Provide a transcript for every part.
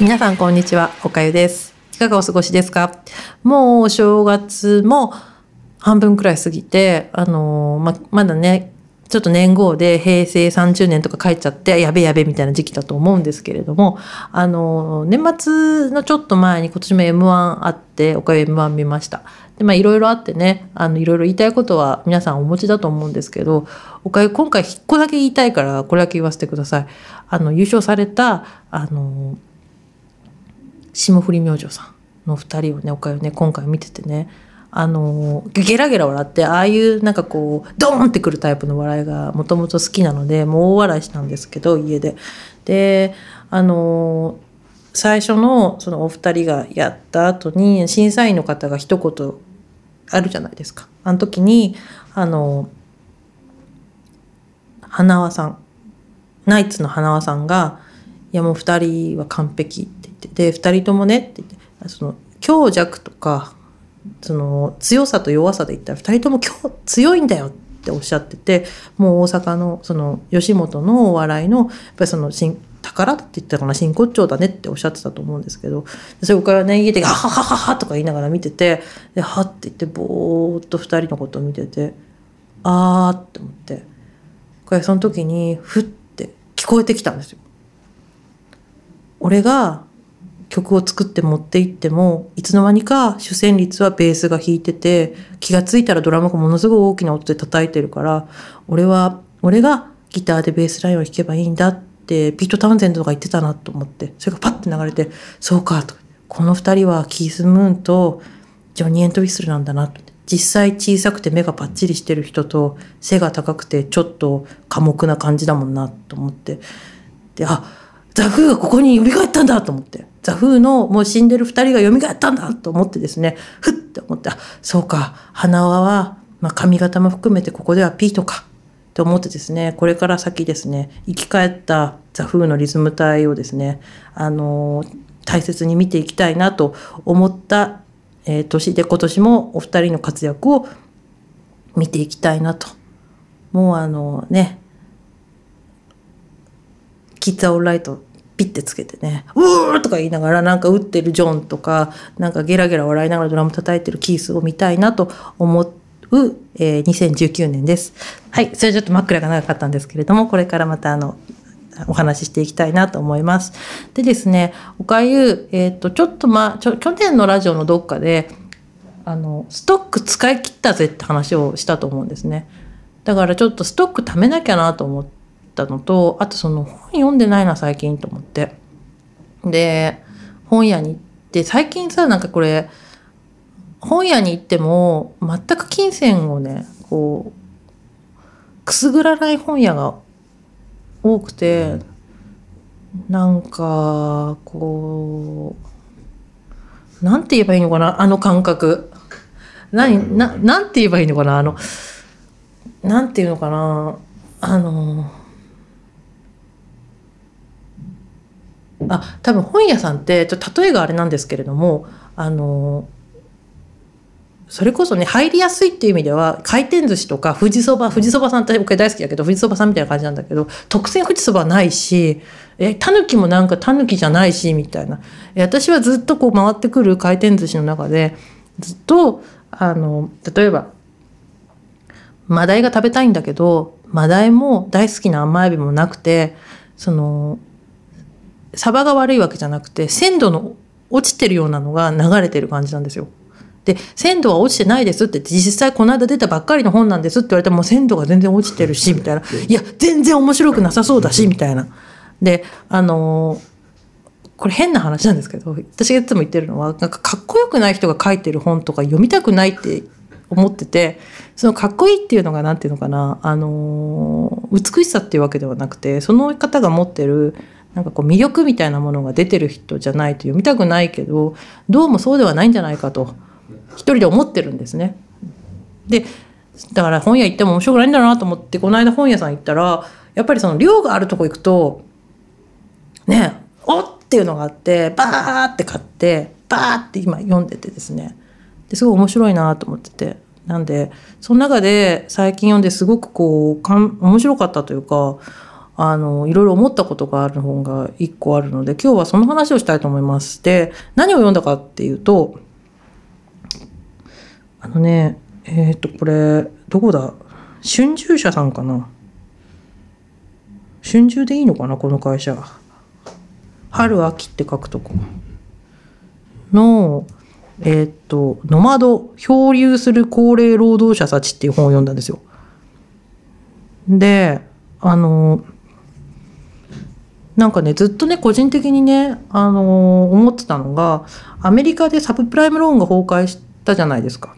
皆さんこんにちは、おかゆです。いかがお過ごしですか？もうお正月も半分くらい過ぎて、あのーま、まだね、ちょっと年号で平成30年とか帰っちゃって、やべやべみたいな時期だと思うんですけれども、あの年末のちょっと前に今年も M1 あって、おかゆ M1 見ました。で、まあいろいろあってね、あの、いろいろ言いたいことは皆さんお持ちだと思うんですけど、おかゆ今回一個だけ言いたいから、これだけ言わせてください。あの、優勝された、あの霜降り明星さんの2人をねおかゆね今回見ててねあのゲラゲラ笑ってああいうなんかこうドーンってくるタイプの笑いがもともと好きなのでもう大笑いしたんですけど家で。であの最初のそのお二人がやった後に審査員の方が一言あるじゃないですか。あの時にあの花輪さんナイツの花輪さんが「いやもう2人は完璧」ってで2人ともねって言ってその強弱とかその強さと弱さで言ったら2人とも強強いんだよっておっしゃっててもう大阪のその吉本のお笑いのやっぱりその新宝って言ったかな真骨頂だねっておっしゃってたと思うんですけどそれからね家で「ははははは」とか言いながら見ててで「は」って言ってぼーっと2人のことを見てて「あー」って思ってこれその時にふって聞こえてきたんですよ。俺が曲を作って持っていってもいつの間にか主旋律はベースが弾いてて気がついたらドラムがものすごい大きな音で叩いてるから俺は俺がギターでベースラインを弾けばいいんだってピート・タウンゼンドが言ってたなと思ってそれがパッて流れてそうかとこの二人はキース・ムーンとジョニー・エント・ウィッスルなんだなと実際小さくて目がパッチリしてる人と背が高くてちょっと寡黙な感じだもんなと思ってであザ・フーがここに蘇ったんだと思って。ザ・フーのもう死んでる二人が蘇ったんだと思ってですね。ふって思ってあそうか。花輪は、まあ、髪型も含めてここではピートか。と思ってですね。これから先ですね。生き返ったザ・フーのリズム体をですね。あの大切に見ていきたいなと思った、えー年。で今年もお二人の活躍を見ていきたいなと。もうあのね。キッズ・アオライトピッてつけてね「うー!」とか言いながらなんか打ってるジョンとかなんかゲラゲラ笑いながらドラム叩いてるキースを見たいなと思う、えー2019年です。はいそれちょっと真っ暗が長かったんですけれどもこれからまたあのお話ししていきたいなと思います。でですねおかゆ、えー、とちょっとまあちょ去年のラジオのどっかであのストック使い切ったぜって話をしたと思うんですね。だからちょっとストック貯めなきゃなと思ってたのとあとその本読んでないな最近と思って。で本屋に行って最近さなんかこれ本屋に行っても全く金銭をねこうくすぐらない本屋が多くてなんかこうなんて言えばいいのかなあの感覚。何ななんて言えばいいのかなあのなんていうのかなあのあ多分本屋さんってちょ例えがあれなんですけれどもあのそれこそね入りやすいっていう意味では回転寿司とか富士そば富士そばさんって僕大好きだけど富士そばさんみたいな感じなんだけど特選富士そばないしえタヌキもなんかタヌキじゃないしみたいな。私はずっとこう回ってくる回転寿司の中でずっとあの例えばマダイが食べたいんだけどマダイも大好きな甘エビもなくてそのサバが悪いわけじゃなくて鮮度の落ちてるようなのが流れてる感じなんですよ。で鮮度は落ちてないですって実際この間出たばっかりの本なんですって言われても鮮度が全然落ちてるしみたいないや全然面白くなさそうだしみたいな。であのーこれ変な話なんですけど私がいつも言ってるのはなんかかっこよくない人が書いてる本とか読みたくないって思っててそのかっこいいっていうのが何ていうのかな、あのー美しさっていうわけではなくてその方が持ってるなんかこう魅力みたいなものが出てる人じゃないと読みたくないけどどうもそうではないんじゃないかと一人で思ってるんですね。でだから本屋行っても面白くないんだなと思ってこの間本屋さん行ったらやっぱりその量があるとこ行くとねおっていうのがあってバーって買ってバーって今読んでてですねですごい面白いなと思っててなんでその中で最近読んですごくこうかん面白かったというかあのいろいろ思ったことがある本が一個あるので今日はその話をしたいと思いますで何を読んだかっていうとあのねえっ、とこれどこだ？春秋社さんかな？春秋でいいのかな？この会社。春秋って書くとこ。のえっ、と「ノマド漂流する高齢労働者たち」っていう本を読んだんですよ。であのなんかねずっとね個人的にね、あの思ってたのがアメリカでサブプライムローンが崩壊したじゃないですか。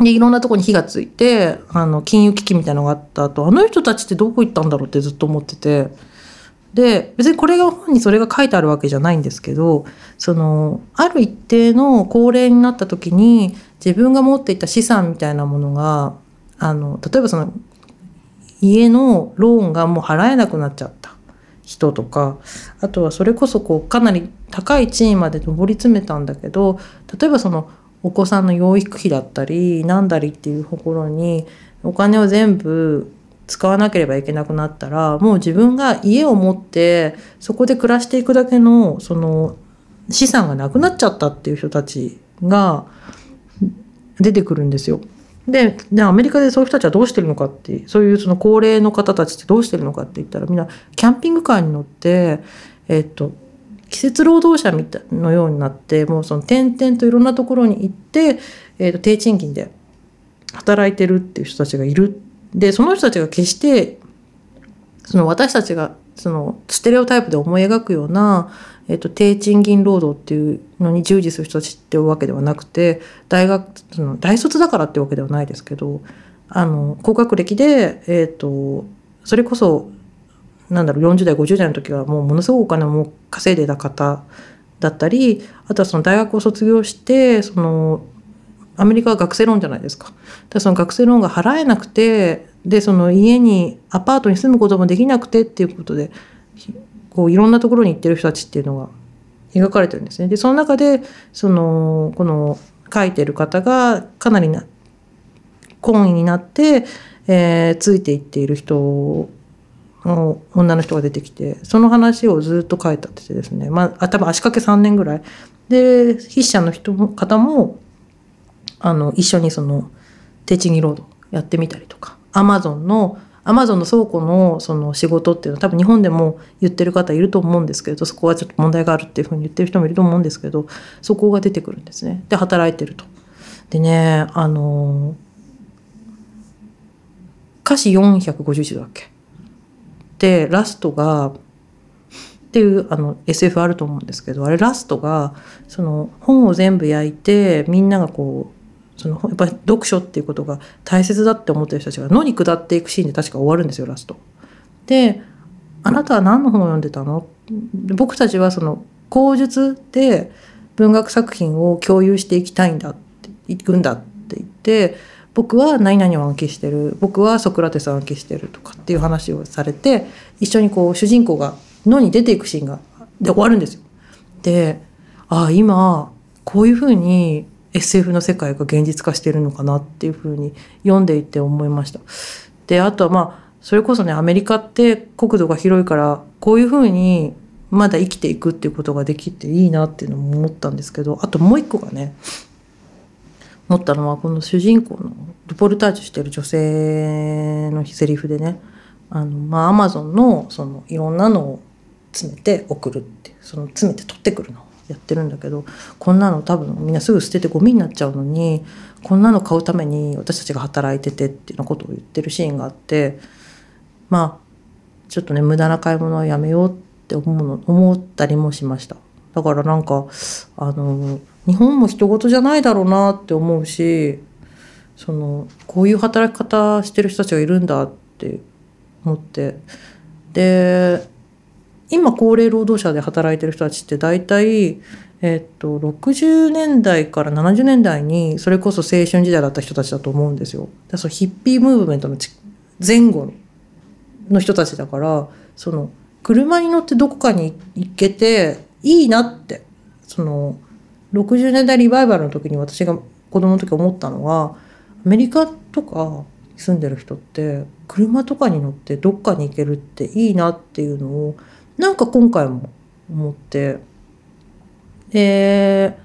でいろんなとこに火がついてあの金融危機みたいなのがあった後あの人たちってどこ行ったんだろうってずっと思っててで別にこれが本にそれが書いてあるわけじゃないんですけどそのある一定の高齢になった時に自分が持っていた資産みたいなものがあの例えばその家のローンがもう払えなくなっちゃった人とかあとはそれこそこうかなり高い地位まで上り詰めたんだけど例えばそのお子さんの養育費だったりなんだりっていうところにお金を全部使わなければいけなくなったらもう自分が家を持ってそこで暮らしていくだけのその資産がなくなっちゃったっていう人たちが出てくるんですよ。でアメリカでそういう人たちはどうしてるのかってそういうその高齢の方たちってどうしてるのかって言ったらみんなキャンピングカーに乗ってえっと季節労働者みたいのようになってもうその転々といろんなところに行って、えー、と低賃金で働いてるっていう人たちがいる。でその人たちが決してその私たちがそのステレオタイプで思い描くような、えー、と低賃金労働っていうのに従事する人たちってわけではなくて大学その大卒だからってわけではないですけどあの高学歴で、えー、とそれこそなんだろう40代50代の時はもうものすごくお金を稼いでた方だったりあとはその大学を卒業してそのアメリカは学生ローンじゃないですか。だその学生ローンが払えなくてでその家にアパートに住むこともできなくてっていうことでこういろんなところに行ってる人たちっていうのが描かれてるんですね。でその中でそのこの書いてる方がかなりな懇意になって、えー、ついていっている人の女の人が出てきてその話をずっと書いたってですね、まあ、多分足掛け3年ぐらいで筆者の人も方もあの一緒にその低賃金労働やってみたりとかアマゾンのアマゾンの倉庫のその仕事っていうのは多分日本でも言ってる方いると思うんですけどそこはちょっと問題があるっていうふうに言ってる人もいると思うんですけどそこが出てくるんですねで働いてると。でねあの歌詞451だっけ？でラストがっていうあの SF あると思うんですけどあれラストがその本を全部焼いてみんながこうそのやっぱり読書っていうことが大切だって思ってる人たちが野に下っていくシーンで確か終わるんですよラスト。であなたは何の本を読んでたの僕たちはその口述で文学作品を共有していきたいんだっていくんだって言って僕は何々を暗記してる僕はソクラテスを暗記してるとかっていう話をされて一緒にこう主人公が野に出ていくシーンがで終わるんですよ。でああ今こういうふうに SF の世界が現実化してるのかなっていうふうに読んでいて思いました。であとはまあそれこそねアメリカって国土が広いからこういうふうにまだ生きていくっていうことができていいなっていうのも思ったんですけどあともう一個がね思ったのはこの主人公のルポルタージュしてる女性のセリフでねあのまあアマゾンのそのいろんなのを詰めて送るってその詰めて取ってくるのやってるんだけどこんなの多分みんなすぐ捨ててゴミになっちゃうのにこんなの買うために私たちが働いててっていうようなことを言ってるシーンがあってまあちょっとね無駄な買い物はやめようって思うの思ったりもしました。だからなんかあの日本も人事じゃないだろうなって思うしそのこういう働き方してる人たちがいるんだって思ってで今高齢労働者で働いてる人たちって大体えっと60年代から70年代にそれこそ青春時代だった人たちだと思うんですよ。だそのヒッピームーブメントの前後の人たちだからその車に乗ってどこかに行けていいなってその60年代リバイバルの時に私が子供の時思ったのはアメリカとか住んでる人って車とかに乗ってどっかに行けるっていいなっていうのをなんか今回も思って。で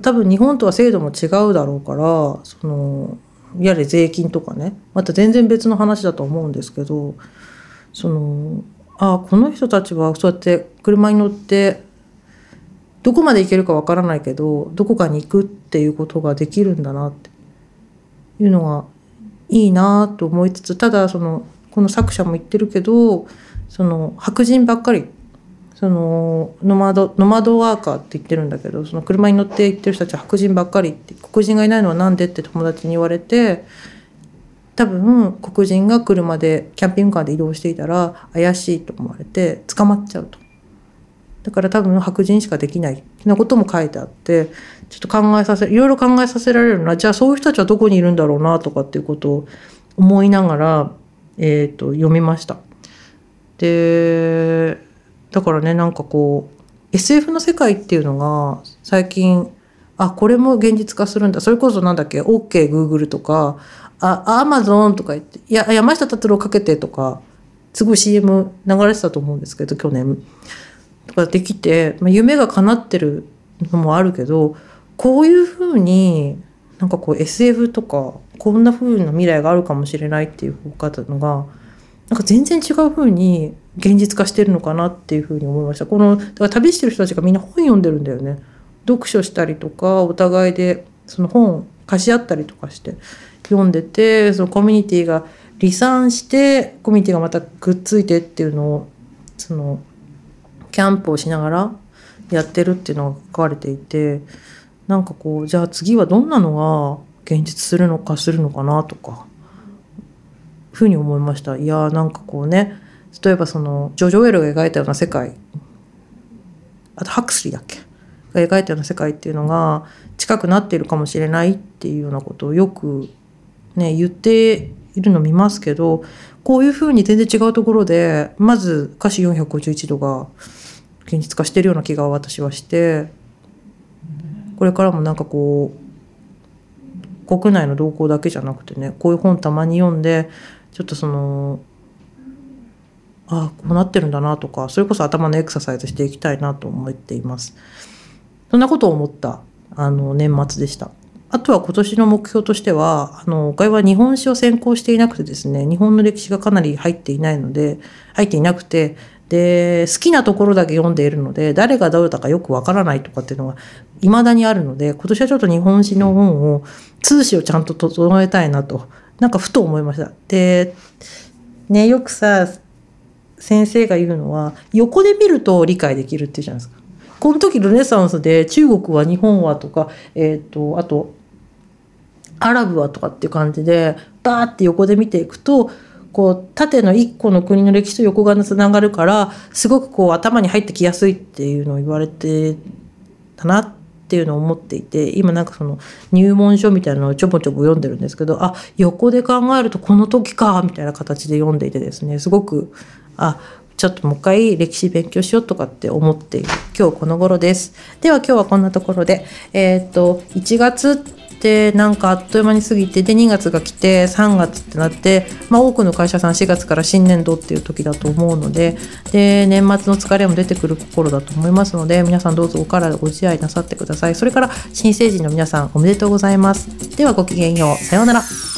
多分日本とは制度も違うだろうからそのいわゆる税金とかね。また全然別の話だと思うんですけどそのあこの人たちはそうやって車に乗ってどこまで行けるかわからないけどどこかに行くっていうことができるんだなって。いうのがいいなと思いつつただそのこの作者も言ってるけどその白人ばっかりそのノマドノマドワーカーって言ってるんだけどその車に乗って行ってる人たちは白人ばっかりって黒人がいないのは何でって友達に言われて多分黒人が車でキャンピングカーで移動していたら怪しいと思われて捕まっちゃうと。だから多分白人しかできないなことも書いてあってちょっと考えさせいろいろ考えさせられるなじゃあそういう人たちはどこにいるんだろうなとかっていうことを思いながら、えーと、読みました。でだからねなんかこう SF の世界っていうのが最近あこれも現実化するんだそれこそなんだっけ OKGoogle、とかあ Amazon とか言っていや山下達郎かけてとかすごい CM 流れてたと思うんですけど去年。とかできて、まあ、夢が叶ってるのもあるけどこういうふうになんかこう SF とかこんな風な未来があるかもしれないっていう方のがなんか全然違う風に現実化してるのかなっていう風に思いました。このだから旅してる人たちがみんな本読んでるんだよね。読書したりとかお互いでその本貸し合ったりとかして読んでてそのコミュニティが離散してコミュニティがまたくっついてっていうのをそのキャンプをしながらやってるっていうのが書かれていてなんかこうじゃあ次はどんなのが現実するのかするのかなとか。ふうに思いました。いやなんかこうね例えばそのジョジョエルが描いたような世界。あとハクスリーだっけ？が描いたような世界っていうのが近くなっているかもしれないっていうようなことをよくね言っているの見ますけどこういうふうに全然違うところでまず歌詞451度が現実化してるような気が私はしてこれからもなんかこう国内の動向だけじゃなくてねこういう本たまに読んでちょっとそのああこうなってるんだなとかそれこそ頭のエクササイズしていきたいなと思っています。そんなことを思ったあの年末でした。あとは今年の目標としては、あの、外は日本史を専攻していなくてですね、日本の歴史がかなり入っていないので、入っていなくて、で、好きなところだけ読んでいるので、誰がどうだかよくわからないとかっていうのが未だにあるので、今年はちょっと日本史の本を、通史をちゃんと整えたいなと、なんかふと思いました。で、ね、よくさ、先生が言うのは、横で見ると理解できるっていうじゃないですか。この時ルネサンスで中国は日本はとか、えっ、ー、と、あとアラブはとかっていう感じでバーって横で見ていくとこう縦の一個の国の歴史と横側につながるからすごくこう頭に入ってきやすいっていうのを言われてたなっていうのを思っていて今なんかその入門書みたいなのをちょぼちょぼ読んでるんですけどあ横で考えるとこの時かみたいな形で読んでいてですねすごくあちょっともう一回歴史勉強しようとかって思っている今日この頃です。では今日はこんなところで、えっ、と、1月でなんかあっという間に過ぎてで2月が来て3月ってなって、まあ、多くの会社さん4月から新年度っていう時だと思うのでで年末の疲れも出てくる頃だと思いますので皆さんどうぞお体ご自愛なさってください。それから新成人の皆さんおめでとうございます。ではごきげんよう。さようなら。